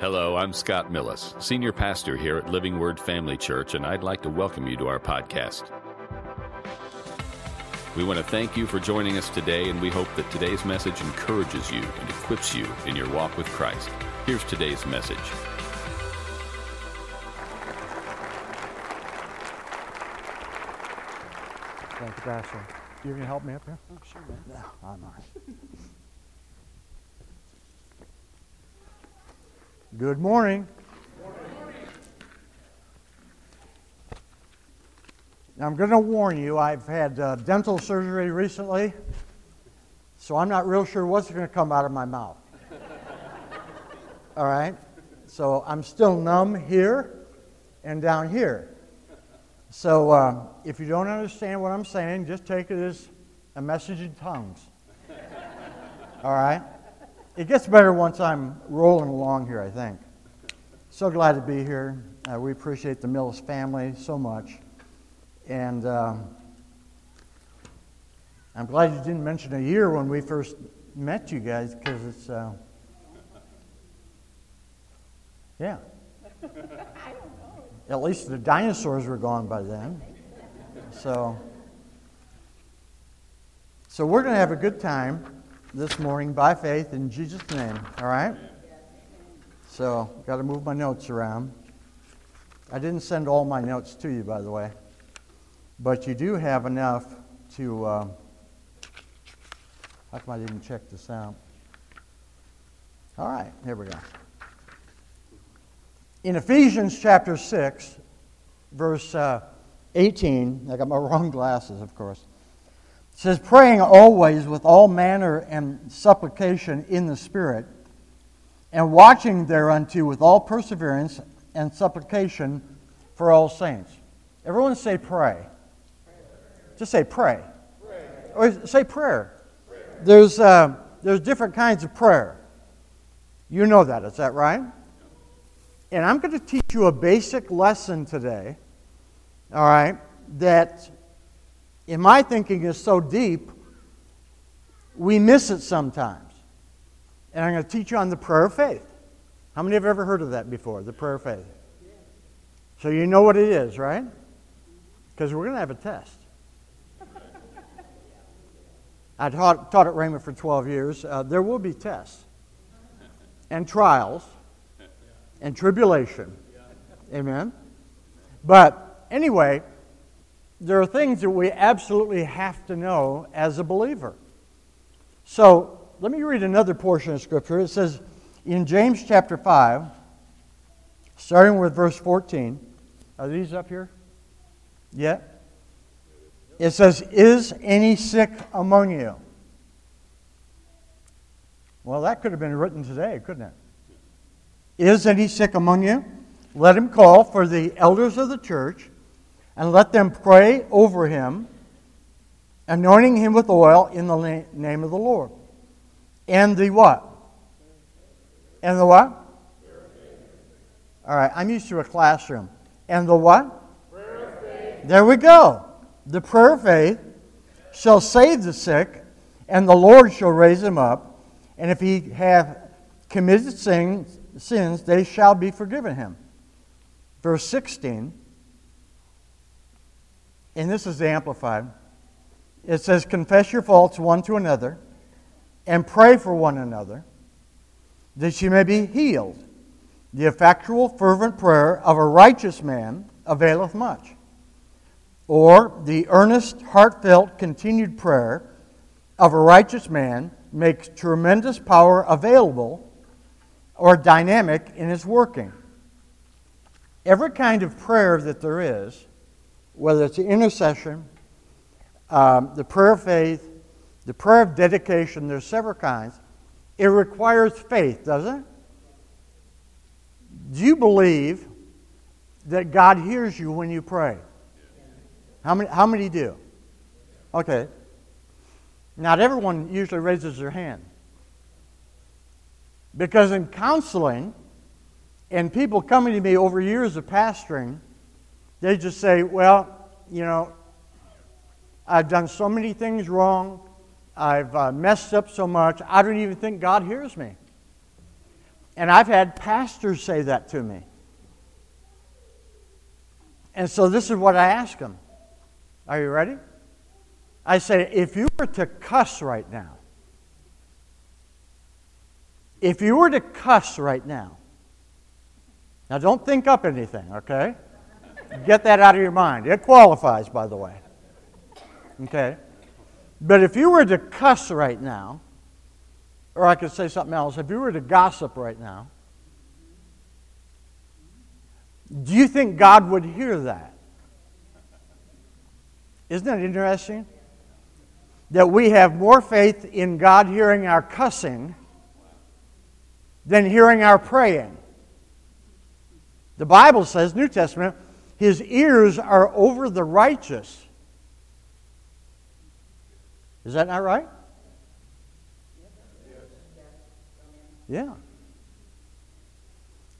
Hello, I'm Scott Millis, Senior Pastor here at Living Word Family Church, and I'd like to welcome you to our podcast. We want to thank you for joining us today, and we hope that today's message encourages you and equips you in your walk with Christ. Here's today's message. Thank you, Pastor. You're going to help me up here? Oh, sure, man. No, I'm all right. Good morning. Now, I'm going to warn you, I've had uh, dental surgery recently, so I'm not real sure what's going to come out of my mouth. All right? So I'm still numb here and down here. So uh, if you don't understand what I'm saying, just take it as a message in tongues. All right? It gets better once I'm rolling along here, I think. So glad to be here. Uh, we appreciate the Mills family so much. And um, I'm glad you didn't mention a year when we first met you guys because it's, uh, yeah. At least the dinosaurs were gone by then. So, so we're going to have a good time this morning by faith in Jesus' name. All right? So, got to move my notes around. I didn't send all my notes to you, by the way, but you do have enough to. Uh, how come I didn't check this out? All right, here we go. In Ephesians chapter 6, verse uh, 18, I got my wrong glasses, of course. Says, Praying always with all manner and supplication in the Spirit, and watching thereunto with all perseverance and supplication for all saints. Everyone say pray. Just say pray. pray. Or say prayer. prayer. There's, uh, there's different kinds of prayer. You know that, is that right? And I'm going to teach you a basic lesson today, all right, that in my thinking is so deep, we miss it sometimes. And I'm going to teach you on the prayer of faith. How many have ever heard of that before, the prayer of faith? So you know what it is, right? Because we're going to have a test. I taught, taught at Rhema for 12 years. Uh, there will be tests and trials and tribulation. Amen? But anyway, there are things that we absolutely have to know as a believer. So let me read another portion of Scripture. It says in James chapter 5, starting with verse 14. Are these up here? Yeah? It says, Is any sick among you? Well, that could have been written today, couldn't it? Is any sick among you? Let him call for the elders of the church and let them pray over him, anointing him with oil in the name of the Lord. And the what? And the what? All right, I'm used to a classroom. And the what? There we go. The prayer of faith shall save the sick, and the Lord shall raise him up. And if he have committed sins, sins, they shall be forgiven him. Verse 16, and this is Amplified. It says, Confess your faults one to another and pray for one another that you may be healed. The effectual, fervent prayer of a righteous man availeth much. Or the earnest, heartfelt, continued prayer of a righteous man makes tremendous power available or dynamic in its working. Every kind of prayer that there is, whether it's the intercession, um, the prayer of faith, the prayer of dedication, there's several kinds. It requires faith, doesn't it? Do you believe that God hears you when you pray? How many, how many do? Okay. Not everyone usually raises their hand. Because in counseling, and people coming to me over years of pastoring, they just say, well, you know, I've done so many things wrong. I've uh, messed up so much. I don't even think God hears me. And I've had pastors say that to me. And so this is what I ask them. Are you ready? I say, if you were to cuss right now, if you were to cuss right now, now don't think up anything, okay? Get that out of your mind. It qualifies, by the way. Okay? But if you were to cuss right now, or I could say something else, if you were to gossip right now, do you think God would hear that? Isn't that interesting? That we have more faith in God hearing our cussing than hearing our praying. The Bible says, New Testament, his ears are over the righteous. Is that not right? Yeah.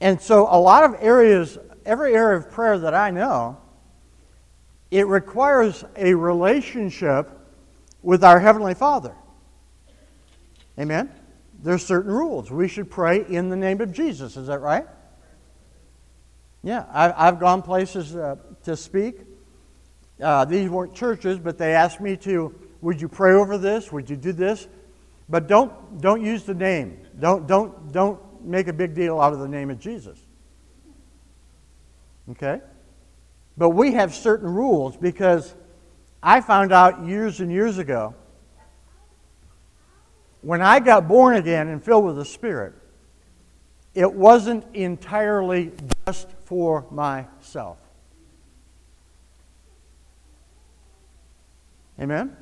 And so, a lot of areas, every area of prayer that I know, it requires a relationship with our Heavenly Father. Amen? There's certain rules. We should pray in the name of Jesus. Is that right? Yeah, I, have gone places uh, to speak. Uh, these weren't churches, but they asked me to, would you pray over this? Would you do this? But don't, don't use the name. Don't, don't, don't make a big deal out of the name of Jesus. Okay? But we have certain rules because I found out years and years ago when I got born again and filled with the Spirit, it wasn't entirely just for myself. Amen?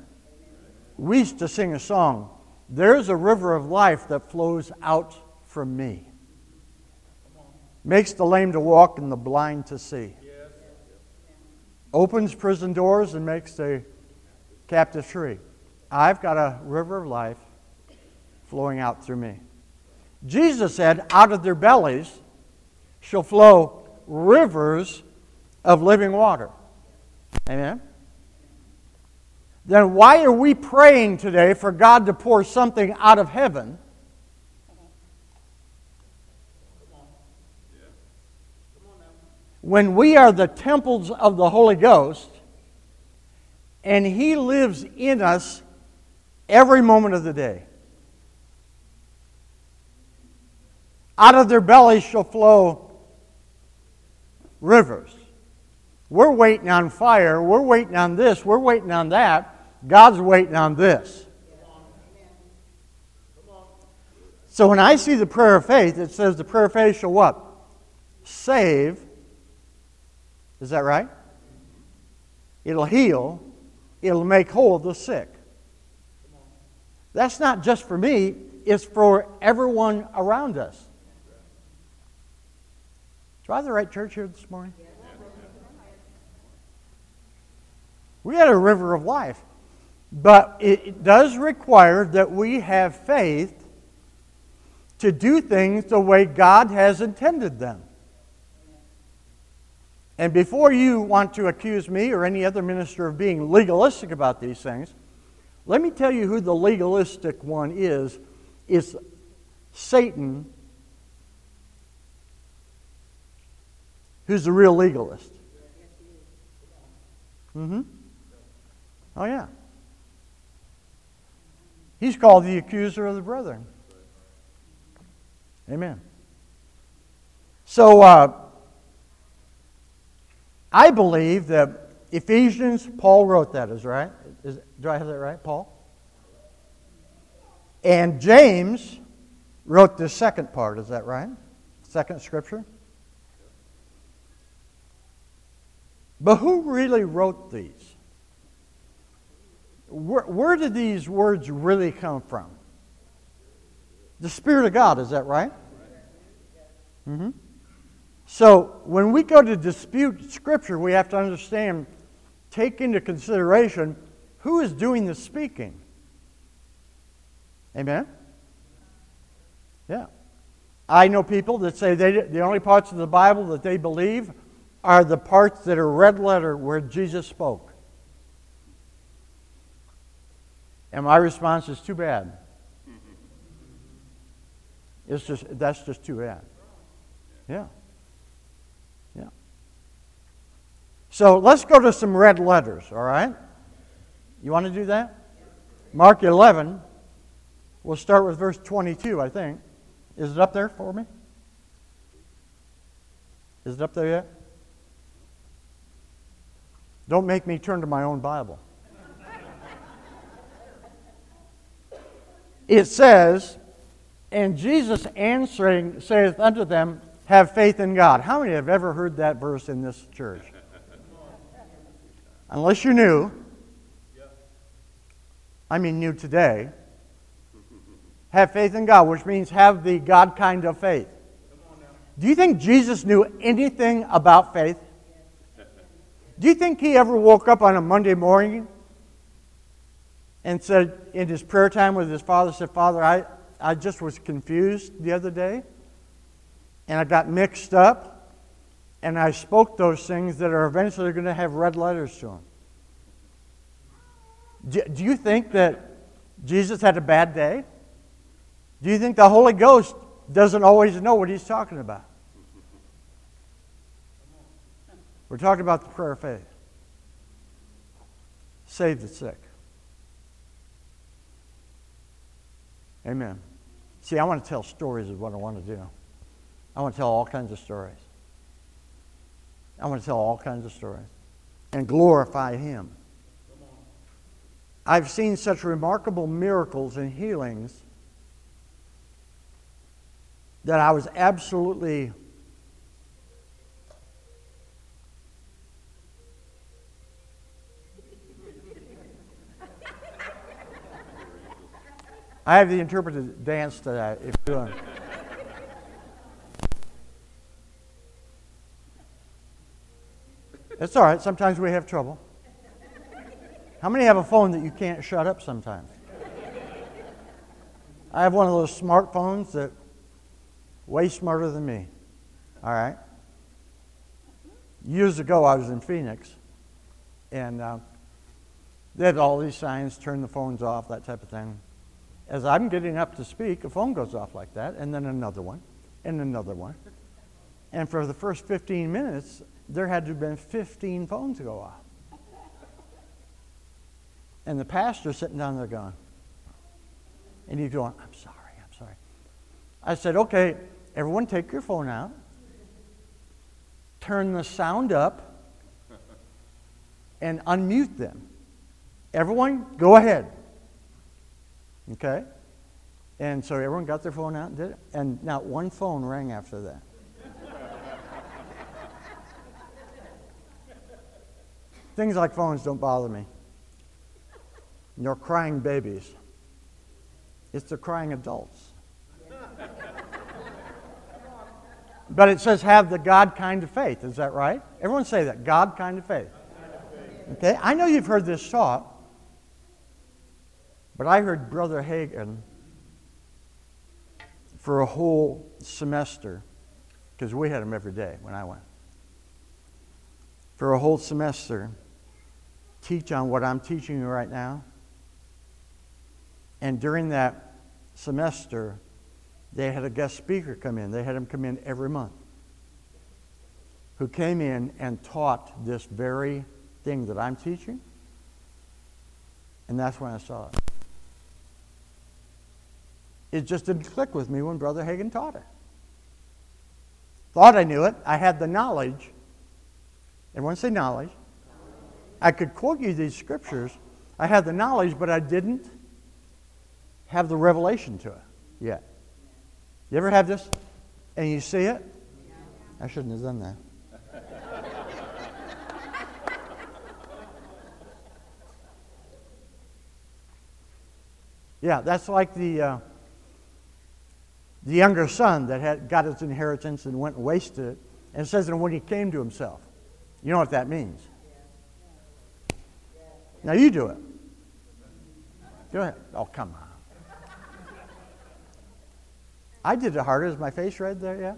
We used to sing a song There's a river of life that flows out from me, makes the lame to walk and the blind to see, opens prison doors and makes the captive free. I've got a river of life flowing out through me. Jesus said, Out of their bellies shall flow rivers of living water. Amen? Then why are we praying today for God to pour something out of heaven? When we are the temples of the Holy Ghost and He lives in us every moment of the day. Out of their bellies shall flow rivers. We're waiting on fire. We're waiting on this. We're waiting on that. God's waiting on this. So when I see the prayer of faith, it says the prayer of faith shall what? Save. Is that right? It'll heal. It'll make whole the sick. That's not just for me, it's for everyone around us. Do I have the right church here this morning? We had a river of life. But it does require that we have faith to do things the way God has intended them. And before you want to accuse me or any other minister of being legalistic about these things, let me tell you who the legalistic one is. It's Satan who's the real legalist. Mm-hmm. Oh, yeah. He's called the accuser of the brethren. Amen. So, uh, I believe that Ephesians, Paul wrote that, is right? Is, do I have that right, Paul? And James wrote the second part, is that right? Second scripture? But who really wrote these? Where, where did these words really come from? The Spirit of God, is that right? Mm-hmm. So when we go to dispute Scripture, we have to understand, take into consideration who is doing the speaking. Amen? Yeah. I know people that say they, the only parts of the Bible that they believe are the parts that are red letter where Jesus spoke. And my response is too bad. It's just that's just too bad. Yeah. Yeah. So let's go to some red letters, all right? You want to do that? Mark 11. We'll start with verse 22, I think. Is it up there for me? Is it up there yet? Don't make me turn to my own Bible. it says, And Jesus answering saith unto them, Have faith in God. How many have ever heard that verse in this church? Unless you're new, I mean new today, have faith in God, which means have the God kind of faith. Do you think Jesus knew anything about faith? Do you think he ever woke up on a Monday morning and said in his prayer time with his father, said, Father, I, I just was confused the other day and I got mixed up and I spoke those things that are eventually going to have red letters to them. Do, do you think that Jesus had a bad day? Do you think the Holy Ghost doesn't always know what he's talking about? We're talking about the prayer of faith. Save the sick. Amen. See, I want to tell stories is what I want to do. I want to tell all kinds of stories. I want to tell all kinds of stories and glorify Him. I've seen such remarkable miracles and healings that I was absolutely I have the interpreted dance to that if you're doing. It's all right. Sometimes we have trouble. How many have a phone that you can't shut up sometimes? I have one of those smartphones that way smarter than me. All right. Years ago, I was in Phoenix, and uh, they had all these signs: turn the phones off, that type of thing as I'm getting up to speak, a phone goes off like that, and then another one, and another one. And for the first 15 minutes, there had to have been 15 phones go off. And the pastor's sitting down there going, and he's going, I'm sorry, I'm sorry. I said, okay, everyone take your phone out, turn the sound up, and unmute them. Everyone, go ahead. Okay? And so everyone got their phone out and did it. And not one phone rang after that. Things like phones don't bother me. Nor crying babies. It's the crying adults. but it says have the God kind of faith. Is that right? Everyone say that. God kind of faith. Okay? I know you've heard this taught. But I heard Brother Hagin for a whole semester, because we had him every day when I went, for a whole semester, teach on what I'm teaching you right now. And during that semester, they had a guest speaker come in. They had him come in every month, who came in and taught this very thing that I'm teaching. And that's when I saw it. It just didn't click with me when Brother Hagin taught it. Thought I knew it. I had the knowledge. Everyone say knowledge. I could quote you these scriptures. I had the knowledge, but I didn't have the revelation to it yet. You ever have this and you see it? I shouldn't have done that. yeah, that's like the. Uh, the younger son that had got his inheritance and went and wasted it. And it says, and when he came to himself. You know what that means. Now you do it. Go ahead. Oh, come on. I did it harder. Is my face red there Yeah?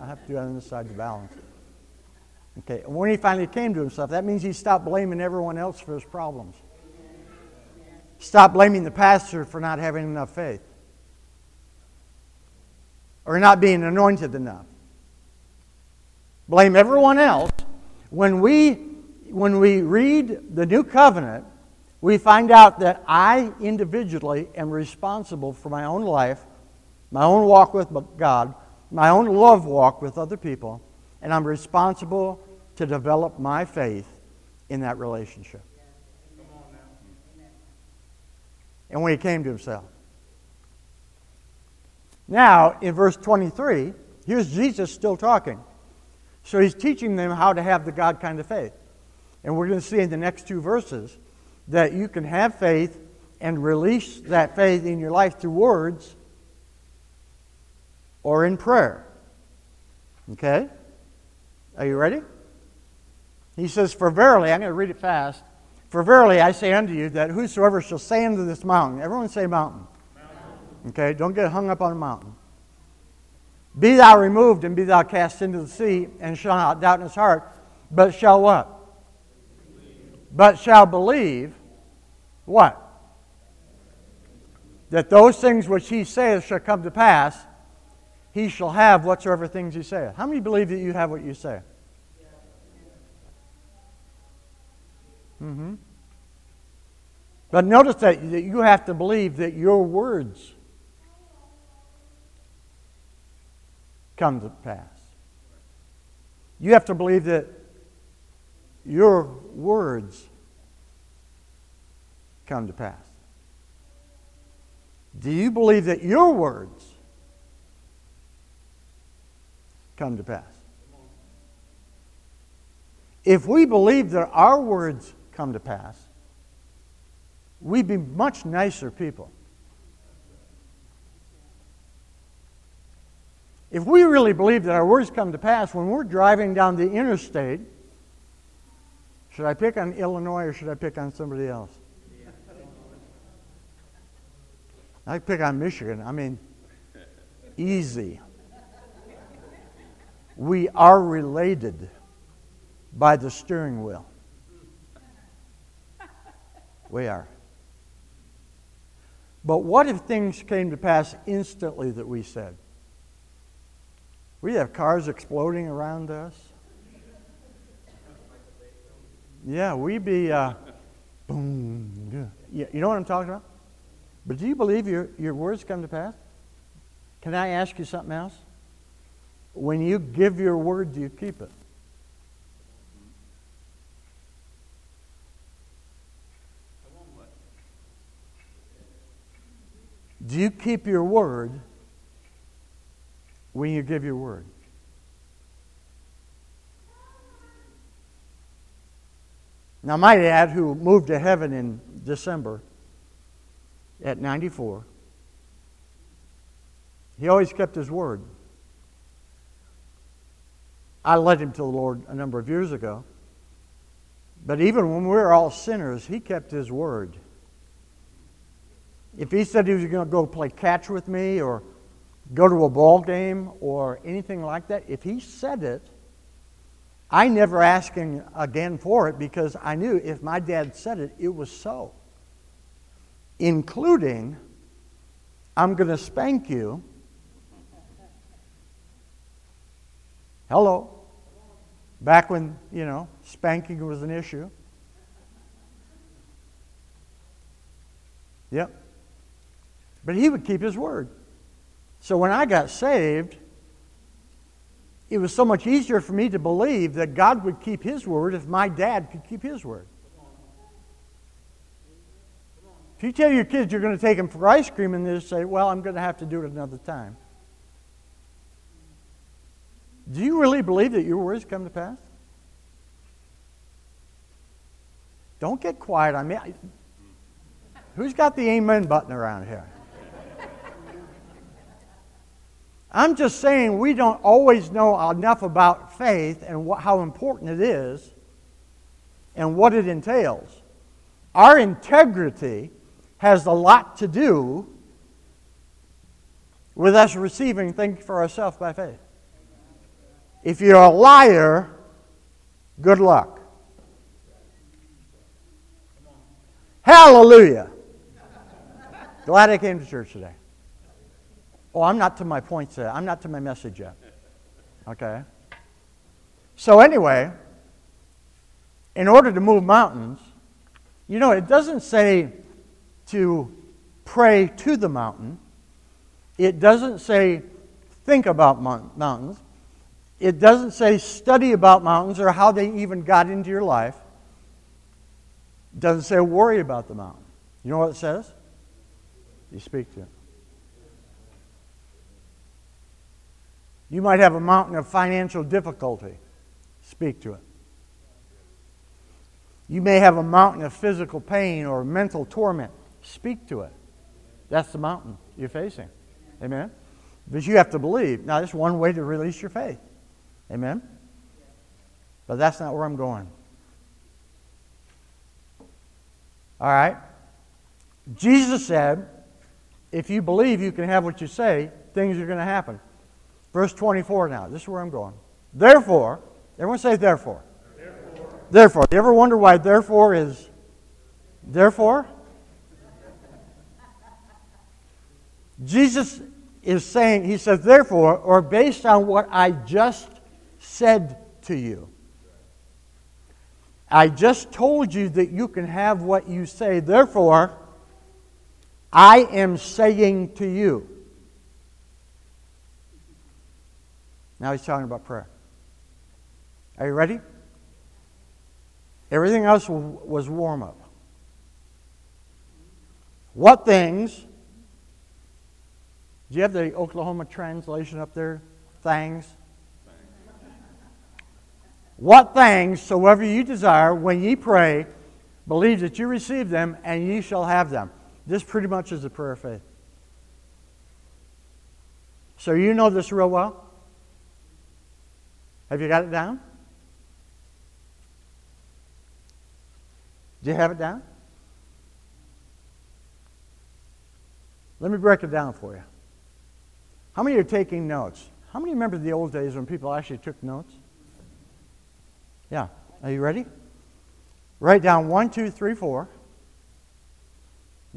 I have to do it on this side to balance. It. Okay. When he finally came to himself, that means he stopped blaming everyone else for his problems. Stop blaming the pastor for not having enough faith. Or not being anointed enough. Blame everyone else. When we, when we read the new covenant, we find out that I individually am responsible for my own life, my own walk with God, my own love walk with other people, and I'm responsible to develop my faith in that relationship. And when he came to himself. Now, in verse 23, here's Jesus still talking. So he's teaching them how to have the God kind of faith. And we're going to see in the next two verses that you can have faith and release that faith in your life through words or in prayer. Okay? Are you ready? He says, For verily, I'm going to read it fast. For verily I say unto you that whosoever shall say unto this mountain, everyone say mountain. Okay, don't get hung up on a mountain. Be thou removed and be thou cast into the sea, and shall not doubt in his heart, but shall what? But shall believe what? That those things which he saith shall come to pass, he shall have whatsoever things he saith. How many believe that you have what you say? Mm-hmm. But notice that you have to believe that your words come to pass. You have to believe that your words come to pass. Do you believe that your words come to pass? If we believe that our words come to pass, we'd be much nicer people. If we really believe that our words come to pass when we're driving down the interstate, should I pick on Illinois or should I pick on somebody else? I pick on Michigan. I mean, easy. We are related by the steering wheel. We are. But what if things came to pass instantly that we said? We have cars exploding around us. Yeah, we be uh, boom. Yeah, you know what I'm talking about? But do you believe your, your words come to pass? Can I ask you something else? When you give your word, do you keep it? Do you keep your word when you give your word? Now, my dad, who moved to heaven in December at 94, he always kept his word. I led him to the Lord a number of years ago. But even when we were all sinners, he kept his word. If he said he was going to go play catch with me or go to a ball game or anything like that, if he said it, I never asked him again for it because I knew if my dad said it, it was so. Including, I'm going to spank you. Hello. Back when, you know, spanking was an issue. Yep. But he would keep his word. So when I got saved, it was so much easier for me to believe that God would keep his word if my dad could keep his word. If you tell your kids you're going to take them for ice cream and they say, well, I'm going to have to do it another time. Do you really believe that your words come to pass? Don't get quiet on me. Who's got the amen button around here? I'm just saying we don't always know enough about faith and how important it is and what it entails. Our integrity has a lot to do with us receiving things for ourselves by faith. If you're a liar, good luck. Hallelujah. Glad I came to church today. Oh, I'm not to my points yet. I'm not to my message yet. Okay? So, anyway, in order to move mountains, you know, it doesn't say to pray to the mountain, it doesn't say think about mountains, it doesn't say study about mountains or how they even got into your life. It doesn't say worry about the mountain. You know what it says? You speak to it. You might have a mountain of financial difficulty. Speak to it. You may have a mountain of physical pain or mental torment. Speak to it. That's the mountain you're facing. Amen? But you have to believe. Now, there's one way to release your faith. Amen? But that's not where I'm going. All right? Jesus said, if you believe you can have what you say, things are going to happen. Verse 24 now. This is where I'm going. Therefore, everyone say therefore. Therefore. Therefore. You ever wonder why therefore is therefore? Jesus is saying, he says, therefore, or based on what I just said to you. I just told you that you can have what you say. Therefore, I am saying to you. Now he's talking about prayer. Are you ready? Everything else was warm up. What things? Do you have the Oklahoma translation up there? Things. What things soever you desire, when ye pray, believe that you receive them, and ye shall have them. This pretty much is the prayer of faith. So you know this real well? Have you got it down? Do you have it down? Let me break it down for you. How many are taking notes? How many remember the old days when people actually took notes? Yeah. Are you ready? Write down one, two, three, four.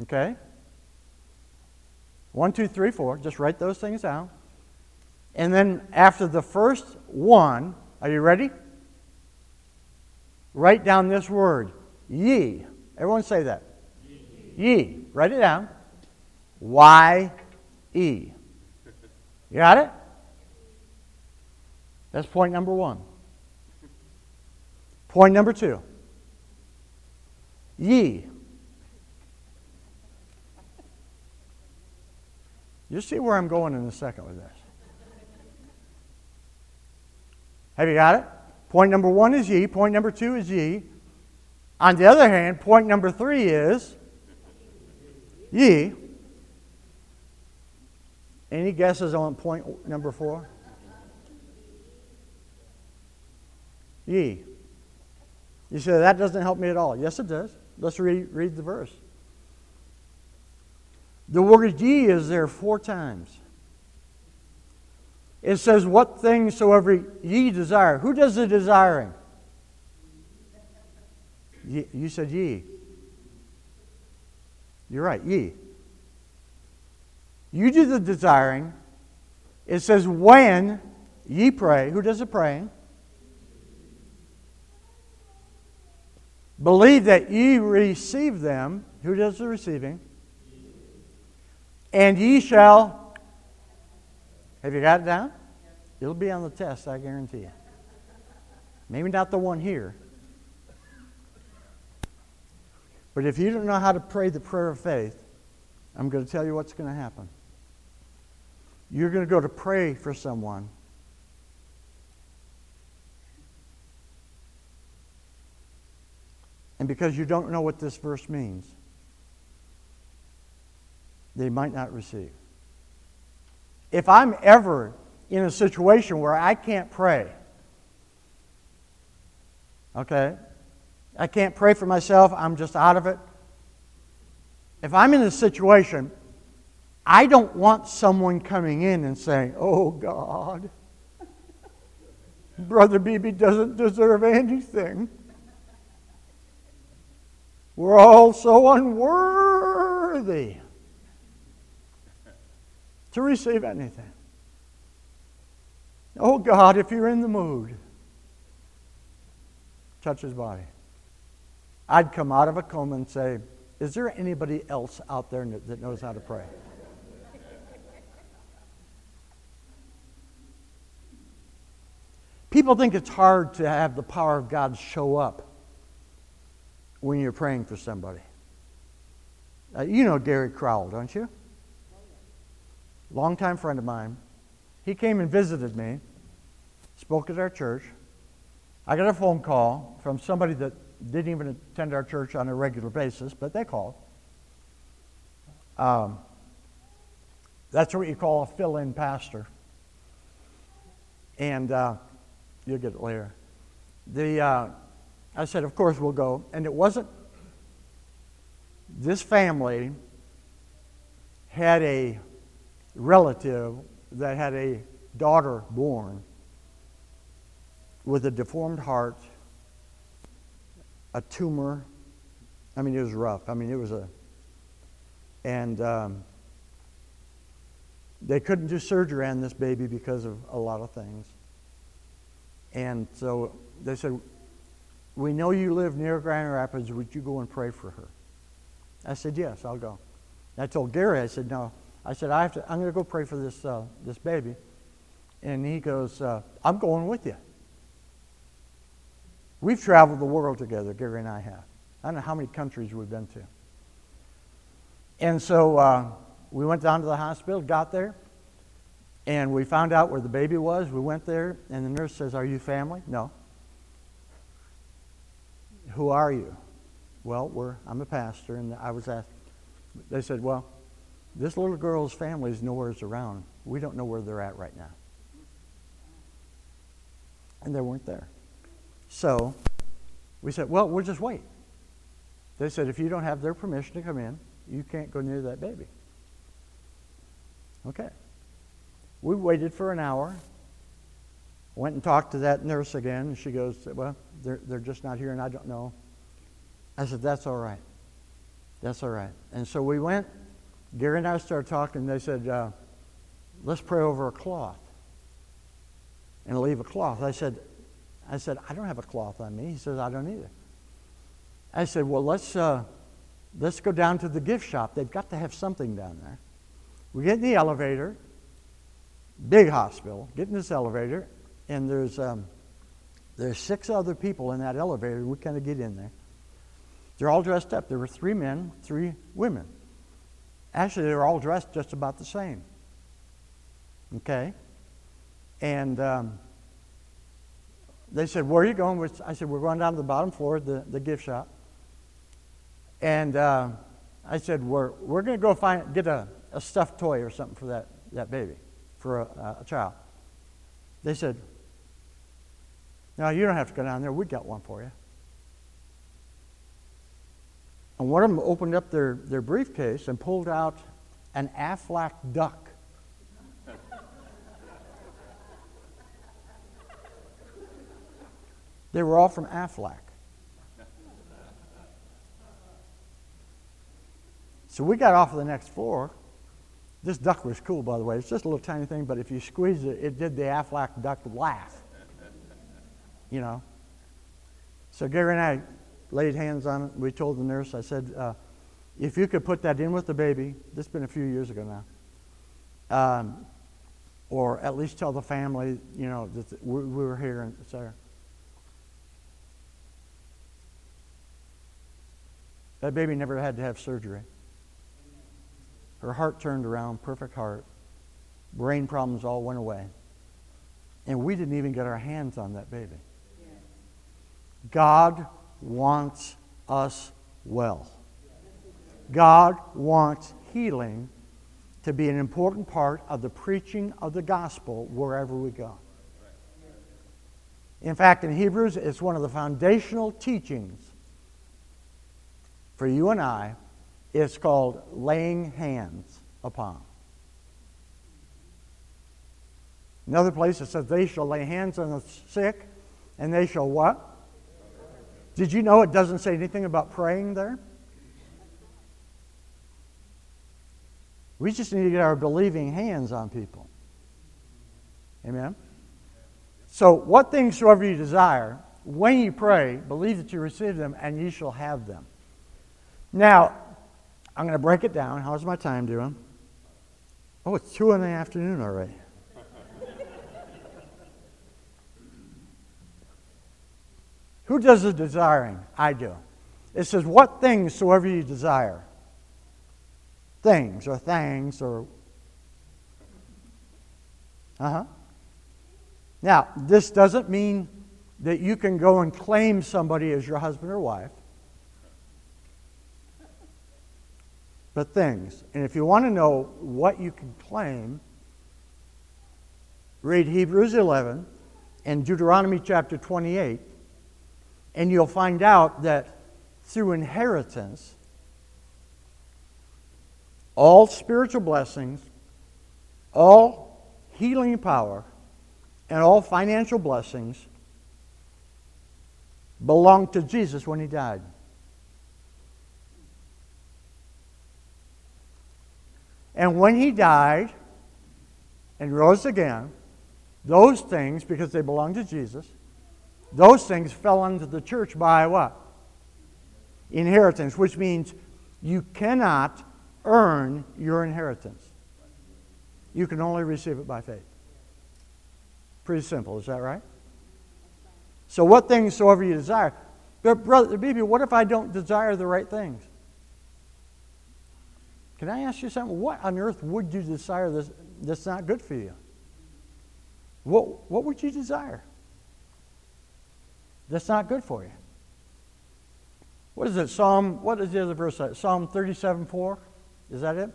Okay? One, two, three, four. Just write those things down. And then after the first one, are you ready? Write down this word, ye. Everyone say that. Ye. ye. Write it down. Y E. You got it? That's point number one. Point number two. Ye. You see where I'm going in a second with this. Have you got it? Point number one is ye. Point number two is ye. On the other hand, point number three is ye. Any guesses on point number four? Ye. You say, that doesn't help me at all. Yes, it does. Let's read, read the verse. The word ye is there four times. It says, What things soever ye desire. Who does the desiring? Ye, you said ye. You're right, ye. You do the desiring. It says, When ye pray. Who does the praying? Believe that ye receive them. Who does the receiving? And ye shall. Have you got it down? It'll be on the test, I guarantee you. Maybe not the one here. But if you don't know how to pray the prayer of faith, I'm going to tell you what's going to happen. You're going to go to pray for someone And because you don't know what this verse means, they might not receive. If I'm ever in a situation where I can't pray, okay, I can't pray for myself, I'm just out of it. If I'm in a situation, I don't want someone coming in and saying, Oh God, Brother Beebe doesn't deserve anything. We're all so unworthy. to receive anything. Oh God, if you're in the mood, touch his body. I'd come out of a coma and say, Is there anybody else out there that knows how to pray? People think it's hard to have the power of God show up when you're praying for somebody. Uh, you know Gary Crowell, don't you? Longtime friend of mine. He came and visited me, spoke at our church. I got a phone call from somebody that didn't even attend our church on a regular basis, but they called. Um, that's what you call a fill in pastor. And uh, You'll get it later. The, uh, I said, of course we'll go. And it wasn't, this family had a relative that had a daughter born with a deformed heart, a tumor. I mean, it was rough. I mean, it was a, and um, they couldn't do surgery on this baby because of a lot of things. And so they said, We know you live near Grand Rapids. Would you go and pray for her? I said, Yes, I'll go. And I told Gary, I said, No. I said, I have to, I'm going to go pray for this, uh, this baby. And he goes, uh, I'm going with you. We've traveled the world together, Gary and I have. I don't know how many countries we've been to. And so uh, we went down to the hospital, got there, and we found out where the baby was. We went there, and the nurse says, Are you family? No. Who are you? Well, we're, I'm a pastor, and I was asked, they said, Well, this little girl's family is nowhere around. We don't know where they're at right now. And they weren't there. So we said, Well, we'll just wait. They said, If you don't have their permission to come in, you can't go near that baby. Okay. We waited for an hour. Went and talked to that nurse again, and she goes, Well, they're, they're just not here, and I don't know. I said, That's all right. That's all right. And so we went. Gary and I started talking. They said, uh, Let's pray over a cloth and leave a cloth. I said, I said, I don't have a cloth on me. He says, I don't either. I said, Well, let's, uh, let's go down to the gift shop. They've got to have something down there. We get in the elevator big hospital, get in this elevator, and there's, um, there's six other people in that elevator. We kind of get in there. They're all dressed up. There were three men, three women. Actually, they were all dressed just about the same. Okay? And um, they said, Where are you going? I said, We're going down to the bottom floor the, the gift shop. And uh, I said, We're, we're going to go find, get a, a stuffed toy or something for that, that baby for a, a child. They said, Now, you don't have to go down there. We got one for you. And one of them opened up their, their briefcase and pulled out an Aflac duck. They were all from Aflac. So we got off of the next floor this duck was cool, by the way. It's just a little tiny thing, but if you squeeze it, it did the Aflac duck laugh. You know? So Gary and I laid hands on it. We told the nurse, I said, uh, if you could put that in with the baby, this has been a few years ago now, um, or at least tell the family, you know, that we, we were here, and etc. That baby never had to have surgery. Her heart turned around, perfect heart. Brain problems all went away. And we didn't even get our hands on that baby. God wants us well. God wants healing to be an important part of the preaching of the gospel wherever we go. In fact, in Hebrews, it's one of the foundational teachings for you and I it's called laying hands upon. Another place it says, They shall lay hands on the sick, and they shall what? Did you know it doesn't say anything about praying there? We just need to get our believing hands on people. Amen? So, what things soever you desire, when you pray, believe that you receive them, and you shall have them. Now, I'm going to break it down. How's my time doing? Oh, it's two in the afternoon already. Who does the desiring? I do. It says, What things soever you desire. Things or things or. Uh huh. Now, this doesn't mean that you can go and claim somebody as your husband or wife, but things. And if you want to know what you can claim, read Hebrews 11 and Deuteronomy chapter 28, and you'll find out that through inheritance, all spiritual blessings, all healing power, and all financial blessings belonged to Jesus when he died. And when he died and rose again, those things, because they belong to Jesus, those things fell onto the church by what? Inheritance, which means you cannot earn your inheritance. You can only receive it by faith. Pretty simple, is that right? So, what things soever you desire. But, brother, Beebe, what if I don't desire the right things? Can I ask you something? What on earth would you desire this, that's not good for you? What, what would you desire that's not good for you? What is it? Psalm, what is the other verse? Psalm 37 4? Is that it?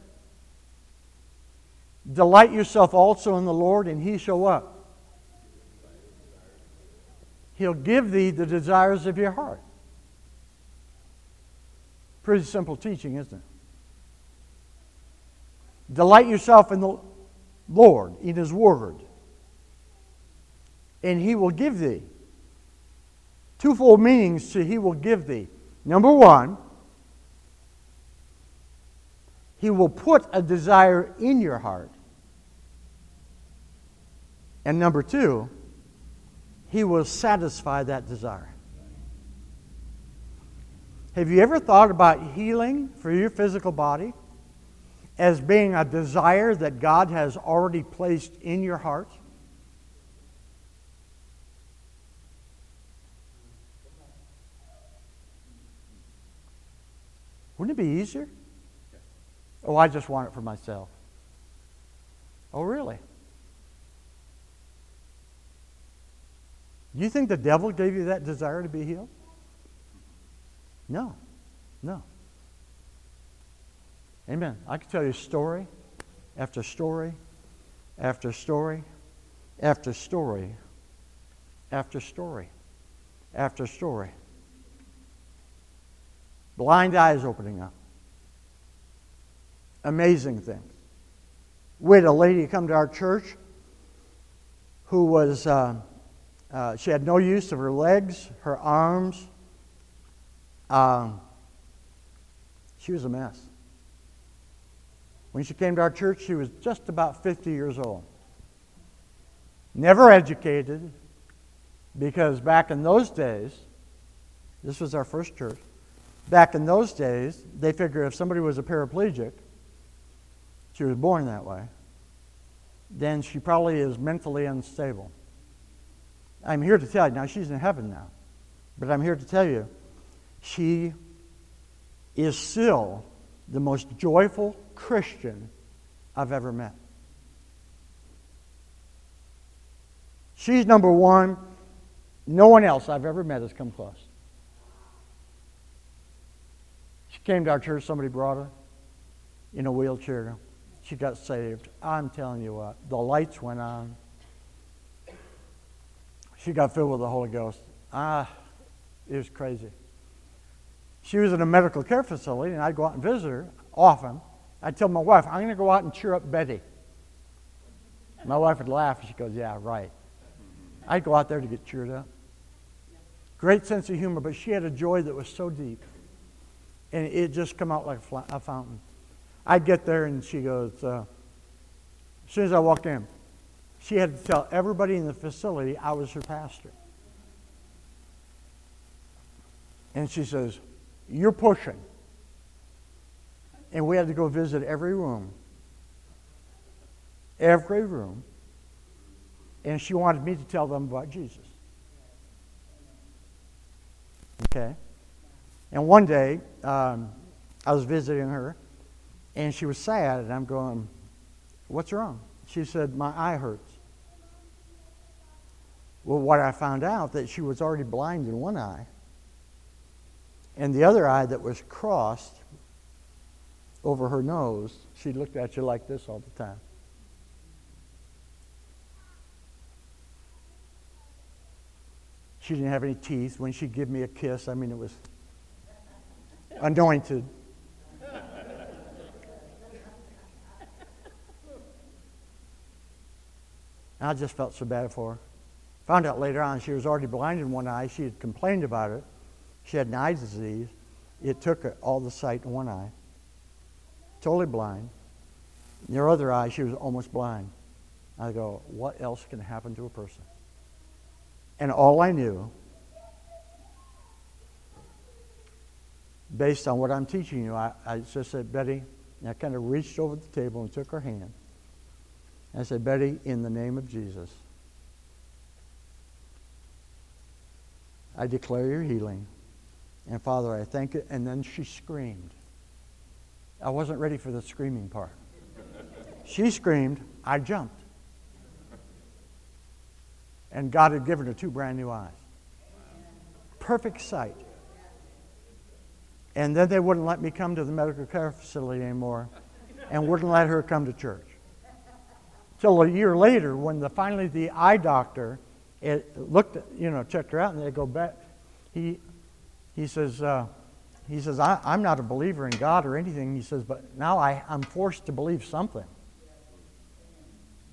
Delight yourself also in the Lord, and he shall what? He'll give thee the desires of your heart. Pretty simple teaching, isn't it? Delight yourself in the Lord, in His Word, and He will give thee. Twofold meanings to He will give thee. Number one, He will put a desire in your heart. And number two, he will satisfy that desire. Have you ever thought about healing for your physical body as being a desire that God has already placed in your heart? Wouldn't it be easier? Oh, I just want it for myself. Oh, really? You think the devil gave you that desire to be healed? No. No. Amen. I can tell you story after story after story after story after story after story. Blind eyes opening up. Amazing things. We had a lady come to our church who was. Uh, uh, she had no use of her legs, her arms. Um, she was a mess. When she came to our church, she was just about 50 years old. Never educated, because back in those days, this was our first church. Back in those days, they figured if somebody was a paraplegic, she was born that way, then she probably is mentally unstable. I'm here to tell you, now she's in heaven now, but I'm here to tell you, she is still the most joyful Christian I've ever met. She's number one. No one else I've ever met has come close. She came to our church, somebody brought her in a wheelchair. She got saved. I'm telling you what, the lights went on she got filled with the Holy Ghost. Ah, it was crazy. She was in a medical care facility, and I'd go out and visit her often. I'd tell my wife, I'm going to go out and cheer up Betty. My wife would laugh, and she goes, Yeah, right. I'd go out there to get cheered up. Great sense of humor, but she had a joy that was so deep. And it just come out like a fountain. I'd get there and she goes, uh, as soon as I walked in, she had to tell everybody in the facility I was her pastor. And she says, You're pushing. And we had to go visit every room. Every room. And she wanted me to tell them about Jesus. Okay? And one day, um, I was visiting her, and she was sad, and I'm going, What's wrong? She said, My eye hurts. Well, what I found out that she was already blind in one eye, and the other eye that was crossed over her nose, she looked at you like this all the time. She didn't have any teeth. When she'd give me a kiss, I mean, it was anointed. I just felt so bad for her. Found out later on she was already blind in one eye. She had complained about it. She had an eye disease. It took all the sight in one eye. Totally blind. In her other eye, she was almost blind. I go, what else can happen to a person? And all I knew, based on what I'm teaching you, I, I just said, Betty, and I kind of reached over the table and took her hand. I said, Betty, in the name of Jesus, I declare your healing. And Father, I thank you. And then she screamed. I wasn't ready for the screaming part. She screamed, I jumped. And God had given her two brand new eyes. Perfect sight. And then they wouldn't let me come to the medical care facility anymore and wouldn't let her come to church. Till a year later, when the, finally the eye doctor looked, at, you know, checked her out, and they go back. He, he says, uh, he says, I, am not a believer in God or anything. He says, but now I, I'm forced to believe something.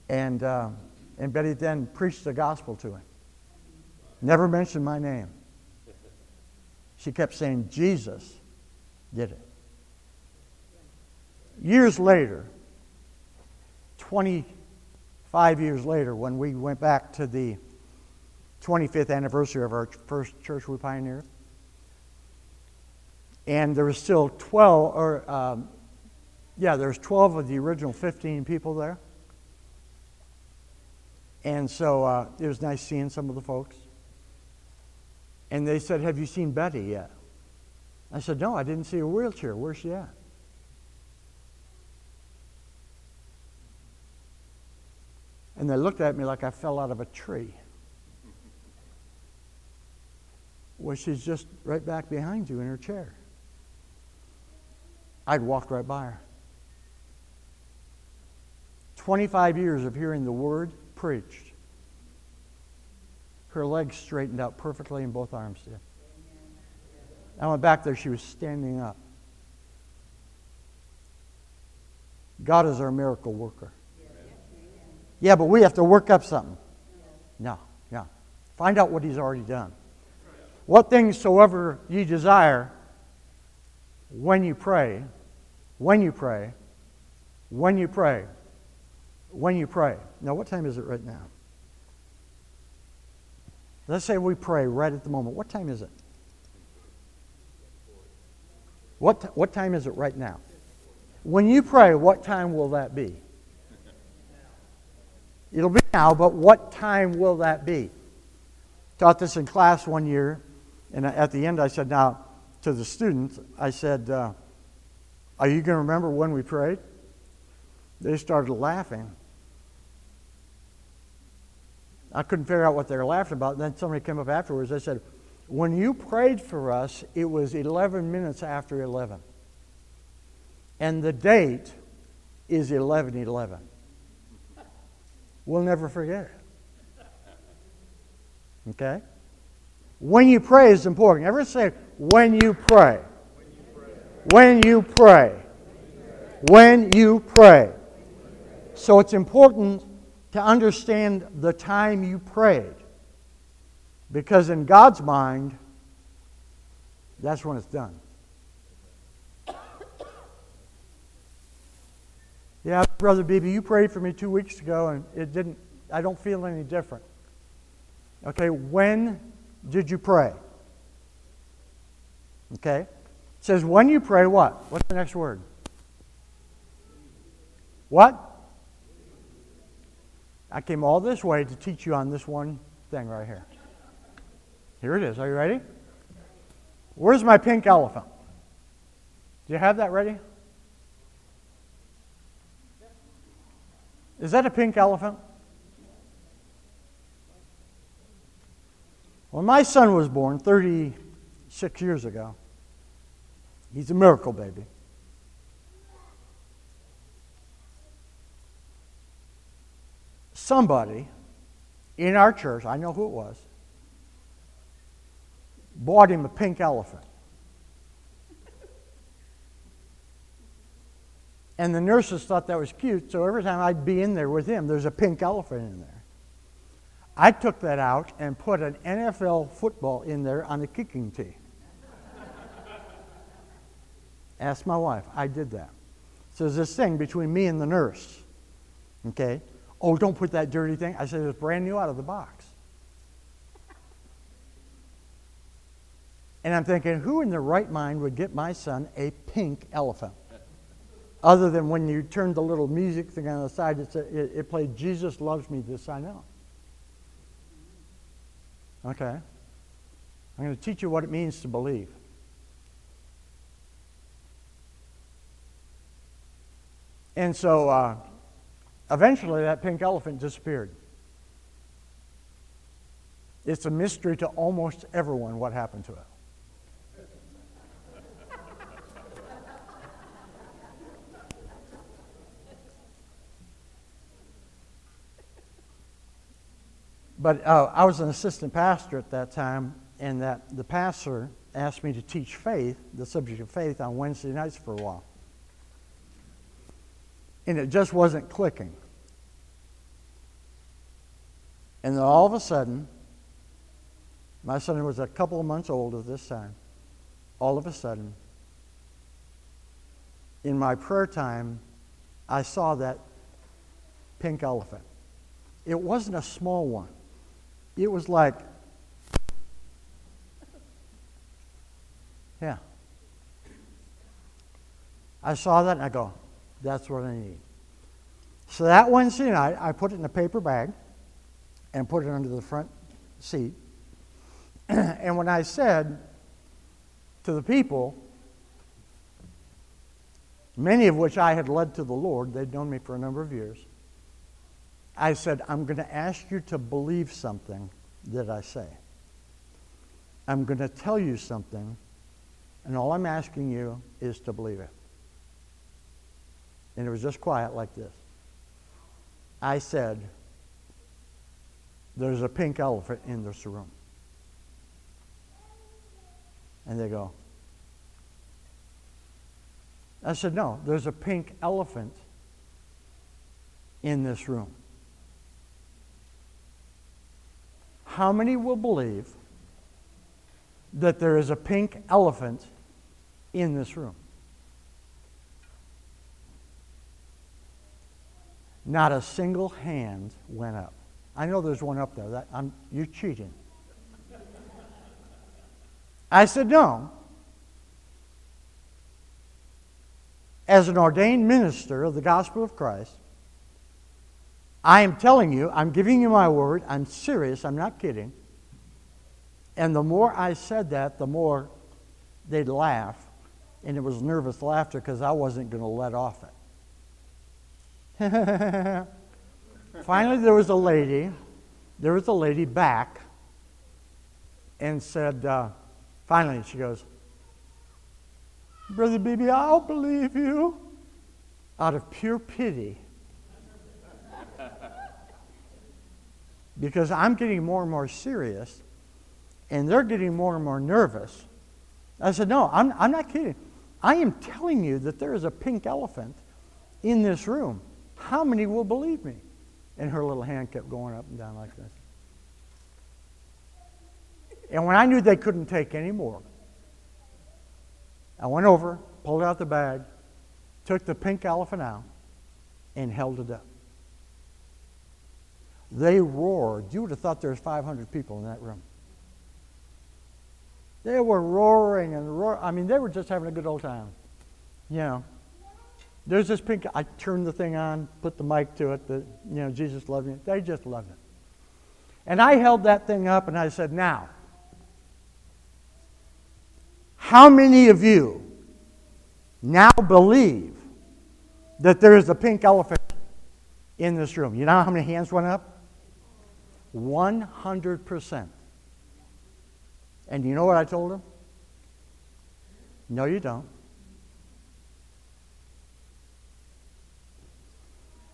And, uh, and Betty then preached the gospel to him. Never mentioned my name. She kept saying, Jesus did it. Years later, 25 years later, when we went back to the 25th anniversary of our first church we pioneered. And there was still 12, or um, yeah, there's 12 of the original 15 people there. And so uh, it was nice seeing some of the folks. And they said, Have you seen Betty yet? I said, No, I didn't see a wheelchair. Where's she at? And they looked at me like I fell out of a tree. Well, she's just right back behind you in her chair. I'd walked right by her. 25 years of hearing the word preached. Her legs straightened out perfectly and both arms did. I went back there, she was standing up. God is our miracle worker. Yeah, but we have to work up something. No, no. Find out what He's already done. What things soever ye desire when you pray, when you pray, when you pray, when you pray. Now, what time is it right now? Let's say we pray right at the moment. What time is it? What, what time is it right now? When you pray, what time will that be? It'll be now, but what time will that be? Taught this in class one year. And at the end, I said, Now, to the students, I said, uh, Are you going to remember when we prayed? They started laughing. I couldn't figure out what they were laughing about. And then somebody came up afterwards. They said, When you prayed for us, it was 11 minutes after 11. And the date is 11 11. We'll never forget it. Okay? When you pray is important. Ever say, when you pray? When you pray. When you pray. So it's important to understand the time you prayed. Because in God's mind, that's when it's done. Yeah, Brother Beebe, you prayed for me two weeks ago and it didn't, I don't feel any different. Okay, when did you pray? Okay? It says, when you pray, what? What's the next word? What? I came all this way to teach you on this one thing right here. Here it is. Are you ready? Where's my pink elephant? Do you have that ready? Is that a pink elephant? When my son was born 36 years ago, he's a miracle baby. Somebody in our church, I know who it was, bought him a pink elephant. And the nurses thought that was cute, so every time I'd be in there with him, there's a pink elephant in there. I took that out and put an NFL football in there on a kicking tee. Ask my wife. I did that. So there's this thing between me and the nurse. Okay? Oh, don't put that dirty thing. I said, it's brand new out of the box. And I'm thinking, who in their right mind would get my son a pink elephant? Other than when you turned the little music thing on the side, it, it played Jesus Loves Me, This I Know. Okay? I'm going to teach you what it means to believe. And so uh, eventually that pink elephant disappeared. It's a mystery to almost everyone what happened to it. But uh, I was an assistant pastor at that time, and that the pastor asked me to teach faith, the subject of faith, on Wednesday nights for a while. And it just wasn't clicking. And then all of a sudden, my son was a couple of months old at this time. All of a sudden, in my prayer time, I saw that pink elephant. It wasn't a small one it was like, yeah. I saw that and I go, that's what I need. So that Wednesday night, I put it in a paper bag and put it under the front seat. and when I said to the people, many of which I had led to the Lord, they'd known me for a number of years, I said, I'm going to ask you to believe something that I say. I'm going to tell you something, and all I'm asking you is to believe it. And it was just quiet like this. I said, There's a pink elephant in this room. And they go, I said, No, there's a pink elephant in this room. How many will believe that there is a pink elephant in this room? Not a single hand went up. I know there's one up there. That, I'm, you're cheating. I said, no. As an ordained minister of the gospel of Christ, I am telling you, I'm giving you my word. I'm serious. I'm not kidding. And the more I said that, the more they'd laugh. And it was nervous laughter because I wasn't going to let off it. Finally, there was a lady. There was a lady back and said, uh, finally, she goes, Brother Beebe, I'll believe you out of pure pity. Because I'm getting more and more serious and they're getting more and more nervous. I said, No, I'm, I'm not kidding. I am telling you that there is a pink elephant in this room. How many will believe me? And her little hand kept going up and down like this. And when I knew they couldn't take any more, I went over, pulled out the bag, took the pink elephant out, and held it up. They roared. You would have thought there was 500 people in that room. They were roaring and roaring. I mean, they were just having a good old time. You know, there's this pink. I turned the thing on, put the mic to it. That you know, Jesus loved me. They just loved it. And I held that thing up and I said, "Now, how many of you now believe that there is a pink elephant in this room?" You know how many hands went up? 100%. And you know what I told him? No, you don't.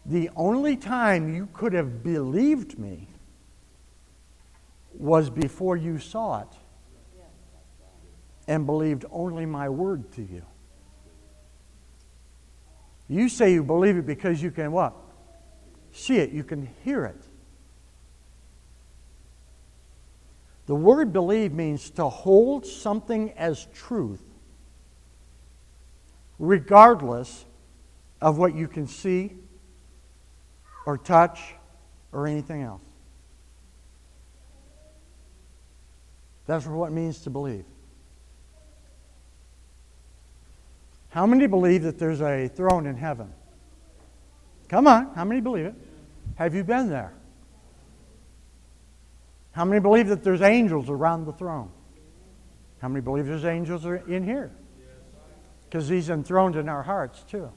The only time you could have believed me was before you saw it and believed only my word to you. You say you believe it because you can what? See it, you can hear it. The word believe means to hold something as truth, regardless of what you can see or touch or anything else. That's what it means to believe. How many believe that there's a throne in heaven? Come on, how many believe it? Have you been there? How many believe that there's angels around the throne? How many believe there's angels in here? Because he's enthroned in our hearts too.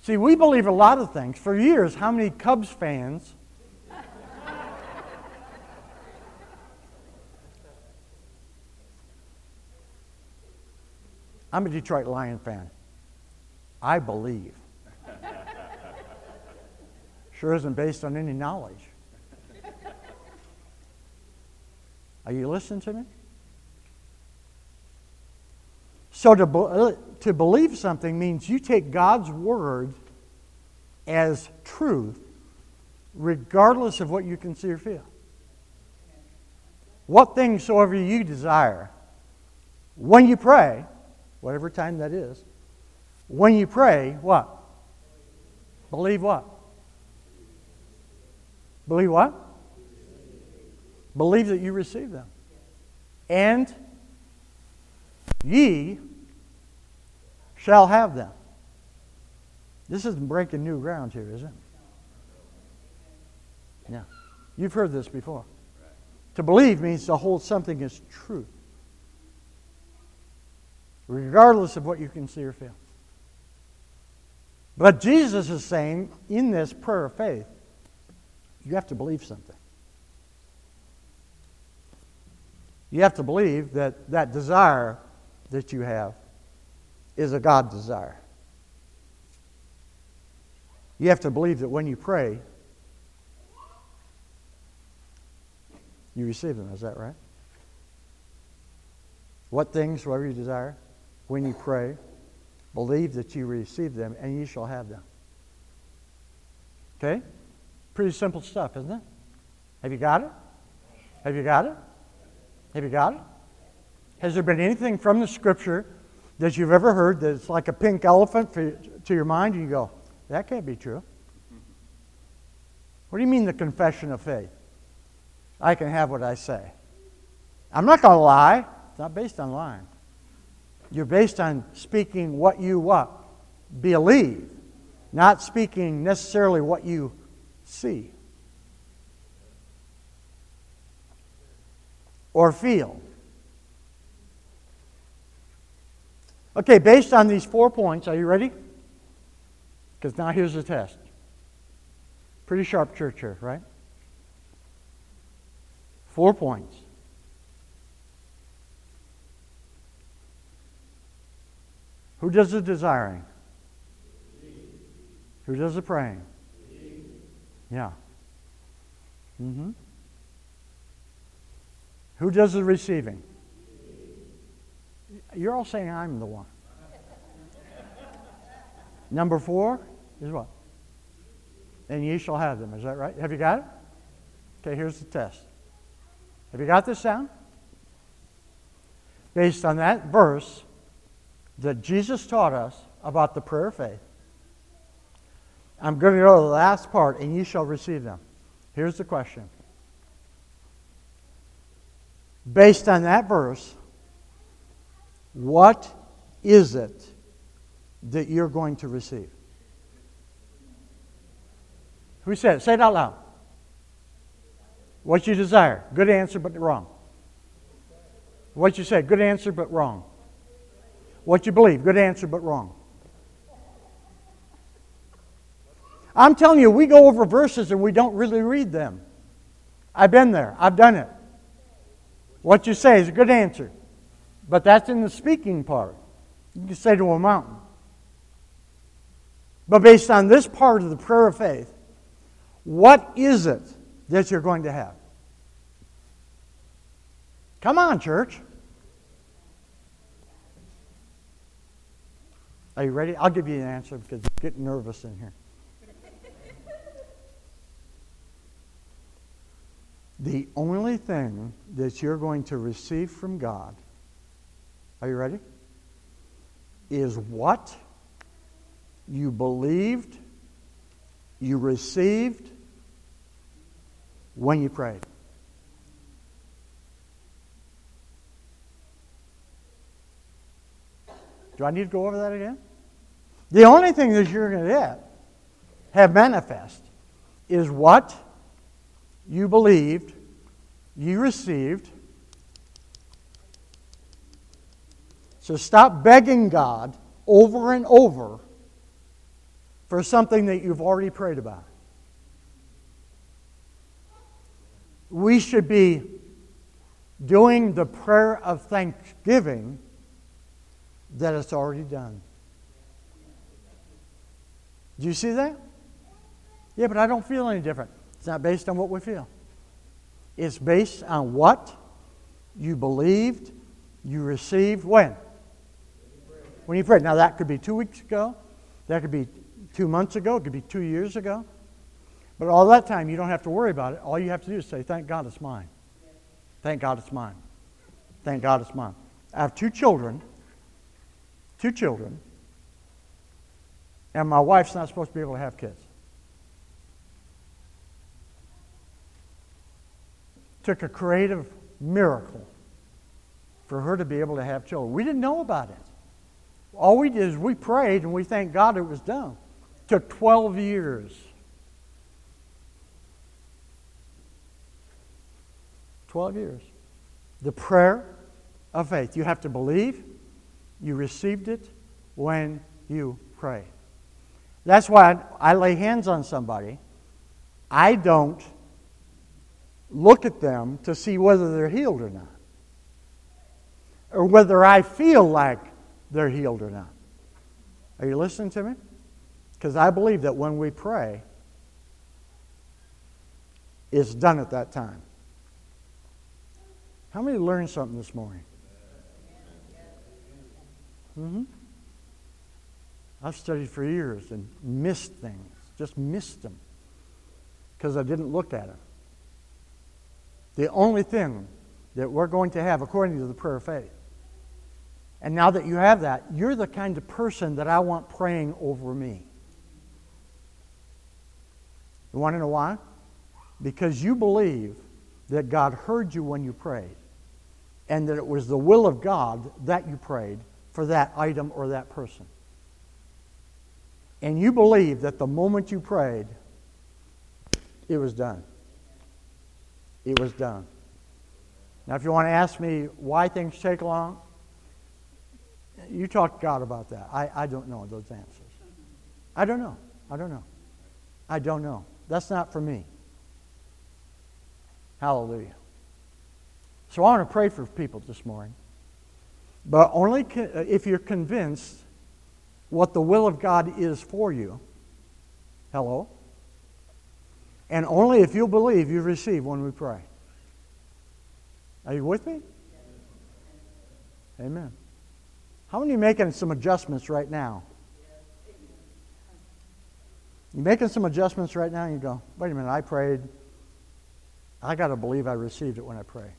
See, we believe a lot of things. For years, how many Cubs fans I'm a Detroit Lion fan. I believe. Sure isn't based on any knowledge. Are you listening to me? So to, uh, to believe something means you take God's word as truth, regardless of what you can see or feel. What things soever you desire, when you pray, whatever time that is, when you pray, what? Believe what? Believe what? Believe that you receive them. And ye shall have them. This isn't breaking new ground here, is it? Yeah. You've heard this before. To believe means to hold something as true, regardless of what you can see or feel. But Jesus is saying in this prayer of faith, you have to believe something. You have to believe that that desire that you have is a God desire. You have to believe that when you pray, you receive them. Is that right? What things whatever you desire, when you pray, believe that you receive them and you shall have them. Okay? Pretty simple stuff, isn't it? Have you got it? Have you got it? Have you got it? Has there been anything from the scripture that you've ever heard that's like a pink elephant for, to your mind and you go, that can't be true? What do you mean the confession of faith? I can have what I say. I'm not going to lie. It's not based on lying. You're based on speaking what you what? Believe, not speaking necessarily what you see. Or feel. Okay, based on these four points, are you ready? Because now here's the test. Pretty sharp church here, right? Four points. Who does the desiring? Who does the praying? Yeah. Mm-hmm. Who does the receiving? You're all saying I'm the one. Number four is what? And ye shall have them. Is that right? Have you got it? Okay, here's the test. Have you got this down? Based on that verse that Jesus taught us about the prayer of faith, I'm going to go to the last part, and ye shall receive them. Here's the question. Based on that verse, what is it that you're going to receive? Who said it? Say it out loud. What you desire. Good answer, but wrong. What you say. Good answer, but wrong. What you believe. Good answer, but wrong. I'm telling you, we go over verses and we don't really read them. I've been there, I've done it. What you say is a good answer, but that's in the speaking part. You can say to a mountain. But based on this part of the prayer of faith, what is it that you're going to have? Come on, church. Are you ready? I'll give you an answer because you're getting nervous in here. The only thing that you're going to receive from God, are you ready? Is what you believed, you received when you prayed. Do I need to go over that again? The only thing that you're going to get, have manifest, is what you believed, you received. So stop begging God over and over for something that you've already prayed about. We should be doing the prayer of thanksgiving that it's already done. Do you see that? Yeah, but I don't feel any different. It's not based on what we feel. It's based on what you believed, you received when? When you prayed. Now, that could be two weeks ago, that could be two months ago, it could be two years ago. But all that time, you don't have to worry about it. All you have to do is say, Thank God it's mine. Thank God it's mine. Thank God it's mine. I have two children two children, and my wife's not supposed to be able to have kids. Took a creative miracle for her to be able to have children. We didn't know about it. All we did is we prayed and we thanked God it was done. took 12 years. 12 years. The prayer of faith. You have to believe, you received it when you pray. That's why I lay hands on somebody. I don't look at them to see whether they're healed or not, or whether I feel like they're healed or not. Are you listening to me? Because I believe that when we pray, it's done at that time. How many learned something this morning? Mm-hmm. I've studied for years and missed things, just missed them because I didn't look at them. The only thing that we're going to have, according to the prayer of faith, and now that you have that, you're the kind of person that I want praying over me. You want to know why? Because you believe that God heard you when you prayed, and that it was the will of God that you prayed, for that item or that person. And you believe that the moment you prayed, it was done. It was done. Now, if you want to ask me why things take long, you talk to God about that. I, I don't know those answers. I don't know. I don't know. I don't know. That's not for me. Hallelujah. So I want to pray for people this morning. But only uh, if you're convinced what the will of God is for you. Hello? And only if you believe you receive when we pray. Are you with me? Amen. How many are making some adjustments right now? You're making some adjustments right now, and you go, wait a minute, I prayed. I got to believe I received it when I pray.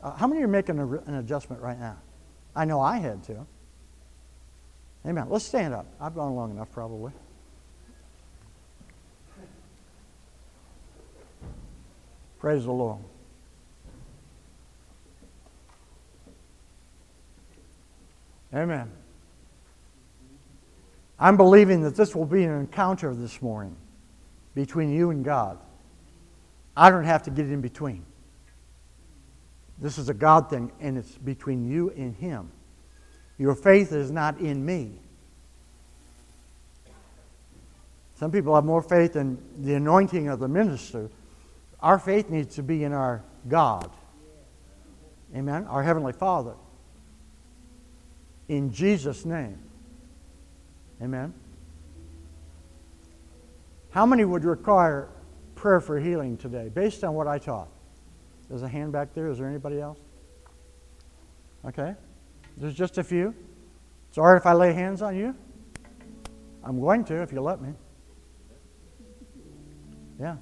Uh, how many are making a, an adjustment right now? I know I had to. Amen. Let's stand up. I've gone long enough, probably. Praise the Lord. Amen. I'm believing that this will be an encounter this morning between you and God. I don't have to get in between. This is a God thing, and it's between you and Him. Your faith is not in me. Some people have more faith in the anointing of the minister. Our faith needs to be in our God. Amen? Our Heavenly Father. In Jesus' name. Amen? How many would require prayer for healing today based on what I taught? There's a hand back there. Is there anybody else? Okay. There's just a few. It's all right if I lay hands on you? I'm going to if you let me. Yeah.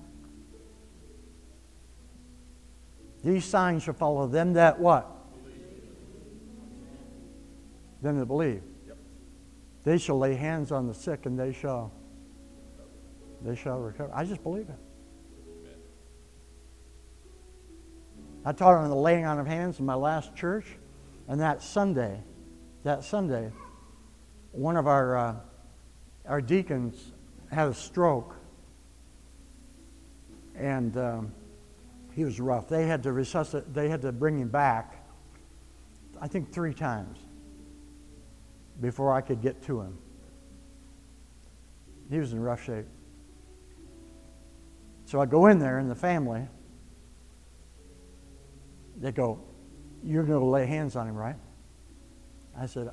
These signs shall follow them that what? Them that believe. Yep. They shall lay hands on the sick and they shall they shall recover. I just believe it. I taught on the laying on of hands in my last church, and that Sunday, that Sunday, one of our uh, our deacons had a stroke, and um, he was rough. They had to resuscitate. They had to bring him back. I think three times before I could get to him. He was in rough shape. So I go in there, and the family they go, You're going to lay hands on him, right? I said,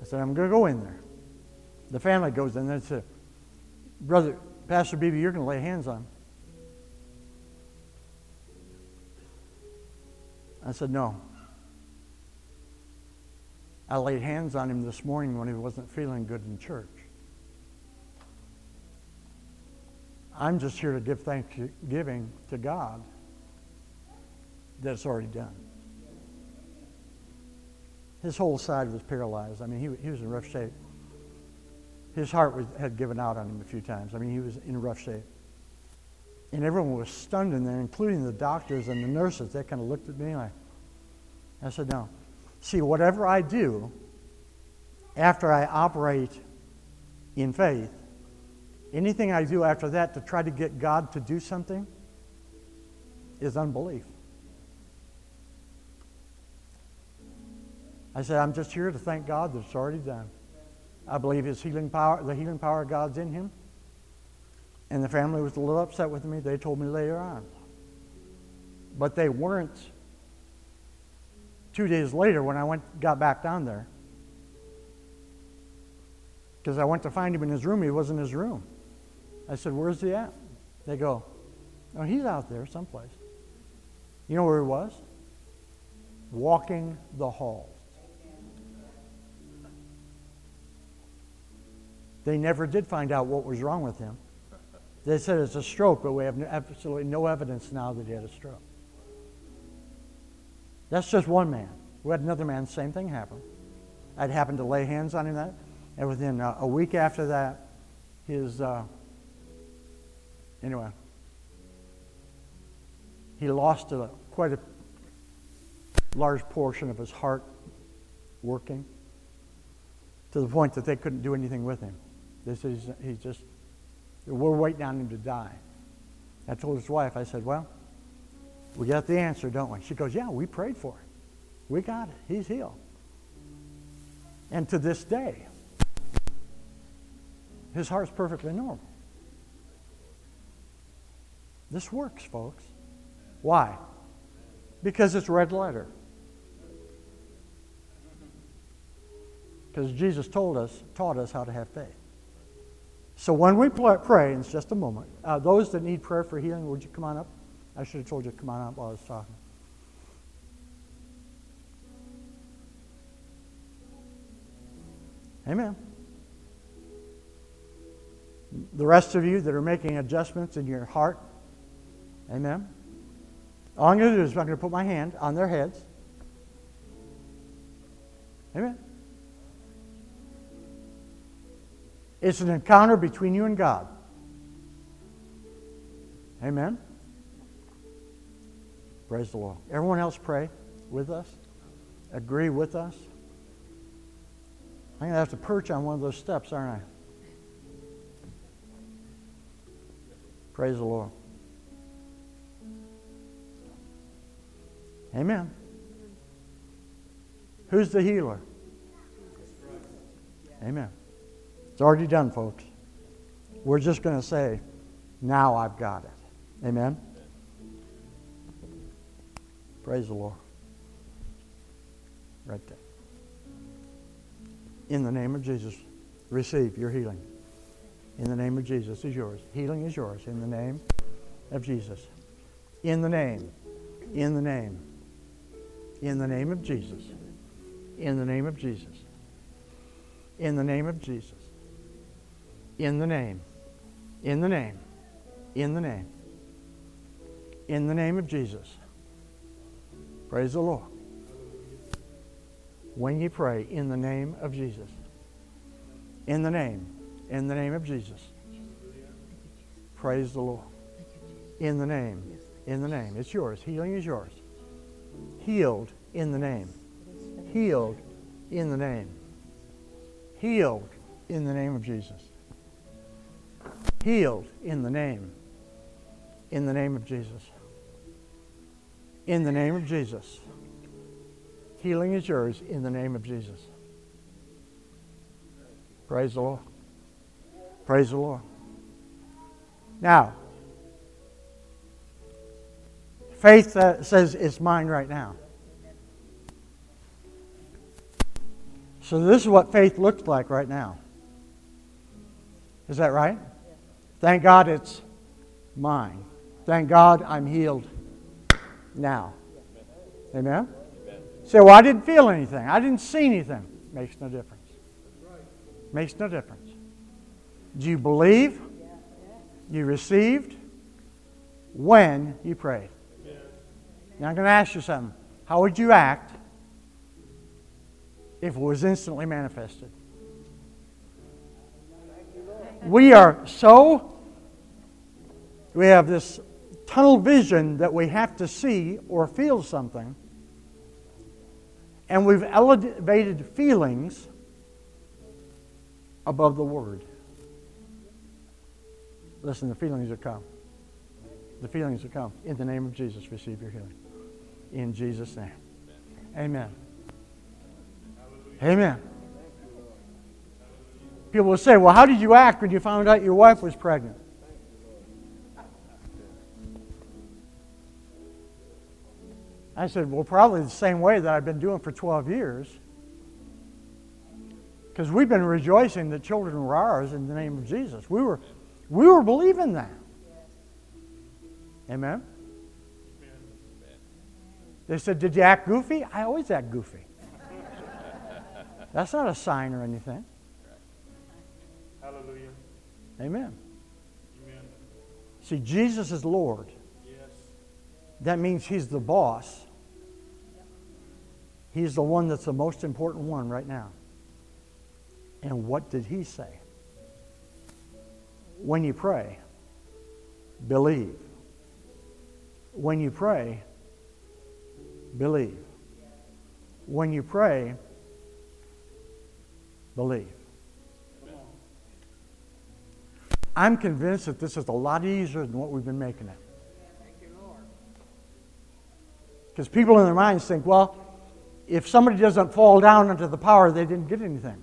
I said, I'm going to go in there. The family goes in there and said, Brother, Pastor Beebe, you're going to lay hands on him. I said, No. I laid hands on him this morning when he wasn't feeling good in church. I'm just here to give thanksgiving to God that it's already done. His whole side was paralyzed. I mean, he, he was in rough shape. His heart was, had given out on him a few times. I mean, he was in rough shape. And everyone was stunned in there, including the doctors and the nurses. They kind of looked at me like, I said, no. See, whatever I do after I operate in faith, anything I do after that to try to get God to do something is unbelief. I said, I'm just here to thank God that it's already done. I believe his healing power, the healing power of God's in him. And the family was a little upset with me. They told me later on. But they weren't two days later when I went got back down there. Because I went to find him in his room. He wasn't in his room. I said, Where's he at? They go, Oh, he's out there someplace. You know where he was? Walking the halls. They never did find out what was wrong with him. They said it's a stroke, but we have absolutely no evidence now that he had a stroke. That's just one man. We had another man, same thing happened. I'd happened to lay hands on him that, and within uh, a week after that, his uh, anyway, he lost a, quite a large portion of his heart working to the point that they couldn't do anything with him. They said he's, he's just, we're waiting on him to die. I told his wife, I said, well, we got the answer, don't we? She goes, yeah, we prayed for him. We got it. He's healed. And to this day, his heart's perfectly normal. This works, folks. Why? Because it's red letter. Because Jesus told us, taught us how to have faith. So when we pray, in just a moment, uh, those that need prayer for healing, would you come on up? I should have told you to come on up while I was talking. Amen. The rest of you that are making adjustments in your heart, amen. All I'm going to do is I'm going to put my hand on their heads. Amen. It's an encounter between you and God. Amen. Praise the Lord. Everyone else pray with us? Agree with us? I'm going to have to perch on one of those steps, aren't I? Praise the Lord. Amen. Who's the healer? Amen. It's already done, folks. We're just going to say, now I've got it. Amen. Praise the Lord. Right there. In the name of Jesus, receive your healing. In the name of Jesus is yours. Healing is yours. In the name of Jesus. In the name. In the name. In the name of Jesus. In the name of Jesus. In the name of Jesus. In the name. In the name. In the name. In the name of Jesus. Praise the Lord. When you pray in the name of Jesus. In the name. In the name of Jesus. Praise the Lord. In the name. In the name. It's yours. Healing is yours. Healed in the name. Healed in the name. Healed in the name of Jesus. Healed in the name. In the name of Jesus. In the name of Jesus. Healing is yours in the name of Jesus. Praise the Lord. Praise the Lord. Now, faith uh, says it's mine right now. So, this is what faith looks like right now. Is that right? Thank God it's mine. Thank God I'm healed now. Amen? Say, well, I didn't feel anything. I didn't see anything. Makes no difference. Makes no difference. Do you believe? You received? When you prayed? Now I'm going to ask you something. How would you act if it was instantly manifested? We are so, we have this tunnel vision that we have to see or feel something, and we've elevated feelings above the word. Listen, the feelings will come. The feelings will come. In the name of Jesus, receive your healing. In Jesus' name. Amen. Amen. People will say, Well, how did you act when you found out your wife was pregnant? I said, Well, probably the same way that I've been doing for 12 years. Because we've been rejoicing that children were ours in the name of Jesus. We were, we were believing that. Amen? They said, Did you act goofy? I always act goofy. That's not a sign or anything. Amen. Amen. See, Jesus is Lord. Yes. That means He's the boss. He's the one that's the most important one right now. And what did He say? When you pray, believe. When you pray, believe. When you pray, believe. I'm convinced that this is a lot easier than what we've been making it. Because people in their minds think, well, if somebody doesn't fall down into the power, they didn't get anything.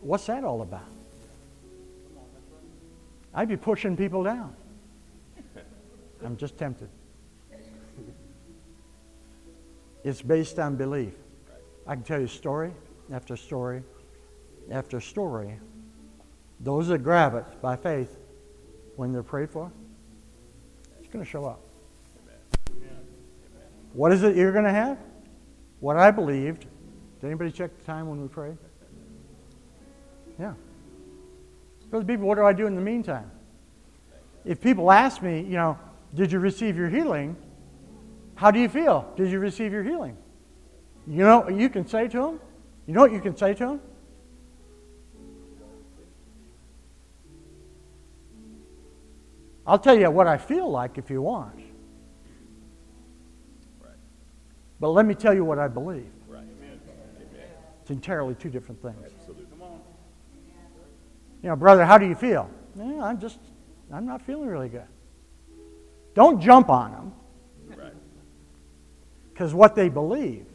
What's that all about? I'd be pushing people down. I'm just tempted. It's based on belief. I can tell you story after story after story. Those that grab it by faith when they're prayed for, it's going to show up. What is it you're going to have? What I believed. Did anybody check the time when we prayed? Yeah. Because people, what do I do in the meantime? If people ask me, you know, did you receive your healing? How do you feel? Did you receive your healing? You know what you can say to them? You know what you can say to them? I'll tell you what I feel like if you want. Right. But let me tell you what I believe. Right. Amen. It's entirely two different things. Absolutely. You know, brother, how do you feel? Yeah, I'm just, I'm not feeling really good. Don't jump on them Right. because what they believe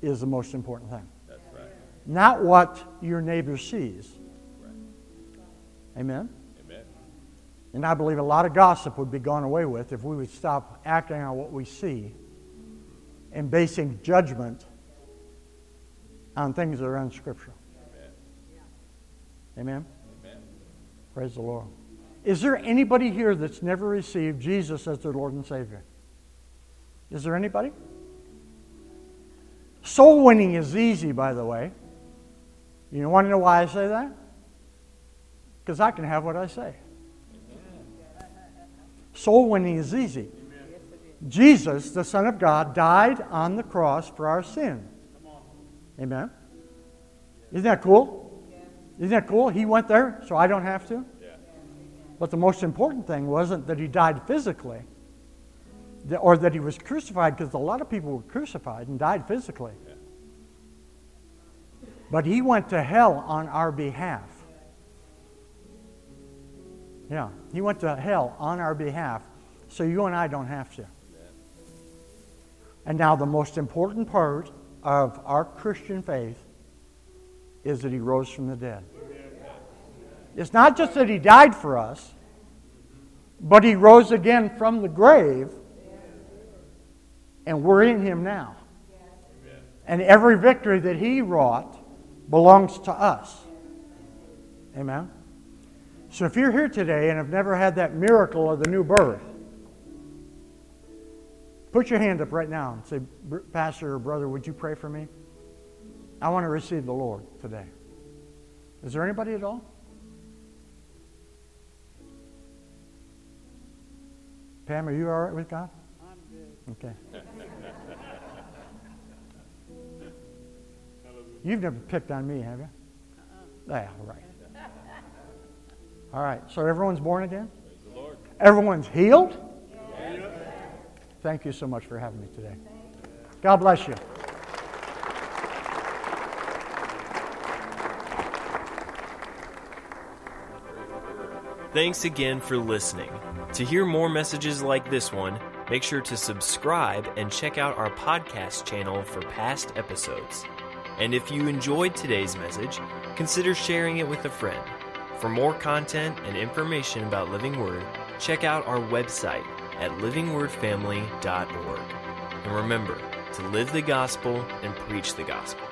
is the most important thing, That's right. not what your neighbor sees. Right. Amen? And I believe a lot of gossip would be gone away with if we would stop acting on what we see and basing judgment on things that are unscriptural. Amen. Amen? Amen. Praise the Lord. Is there anybody here that's never received Jesus as their Lord and Savior? Is there anybody? Soul winning is easy, by the way. You want to know why I say that? Because I can have what I say. Soul winning is easy. Jesus, the Son of God, died on the cross for our sin. Amen. Isn't that cool? Isn't that cool? He went there, so I don't have to. Yeah. But the most important thing wasn't that he died physically or that he was crucified, because a lot of people were crucified and died physically. Yeah. But he went to hell on our behalf. Yeah, he went to hell on our behalf, so you and I don't have to. And now, the most important part of our Christian faith is that he rose from the dead. It's not just that he died for us, but he rose again from the grave, and we're in him now. And every victory that he wrought belongs to us. Amen? So if you're here today and have never had that miracle of the new birth, put your hand up right now and say, Pastor or brother, would you pray for me? I want to receive the Lord today. Is there anybody at all? Pam, are you all right with God? I'm good. Okay. You've never picked on me, have you? Uh-uh. Yeah, right. All right. So everyone's born again? Praise the Lord. Everyone's healed? Thank you so much for having me today. God bless you. Thanks again for listening. To hear more messages like this one, make sure to subscribe and check out our podcast channel for past episodes. And if you enjoyed today's message, consider sharing it with a friend. For more content and information about Living Word, check out our website at livingwordfamily.org. And remember to live the gospel and preach the gospel.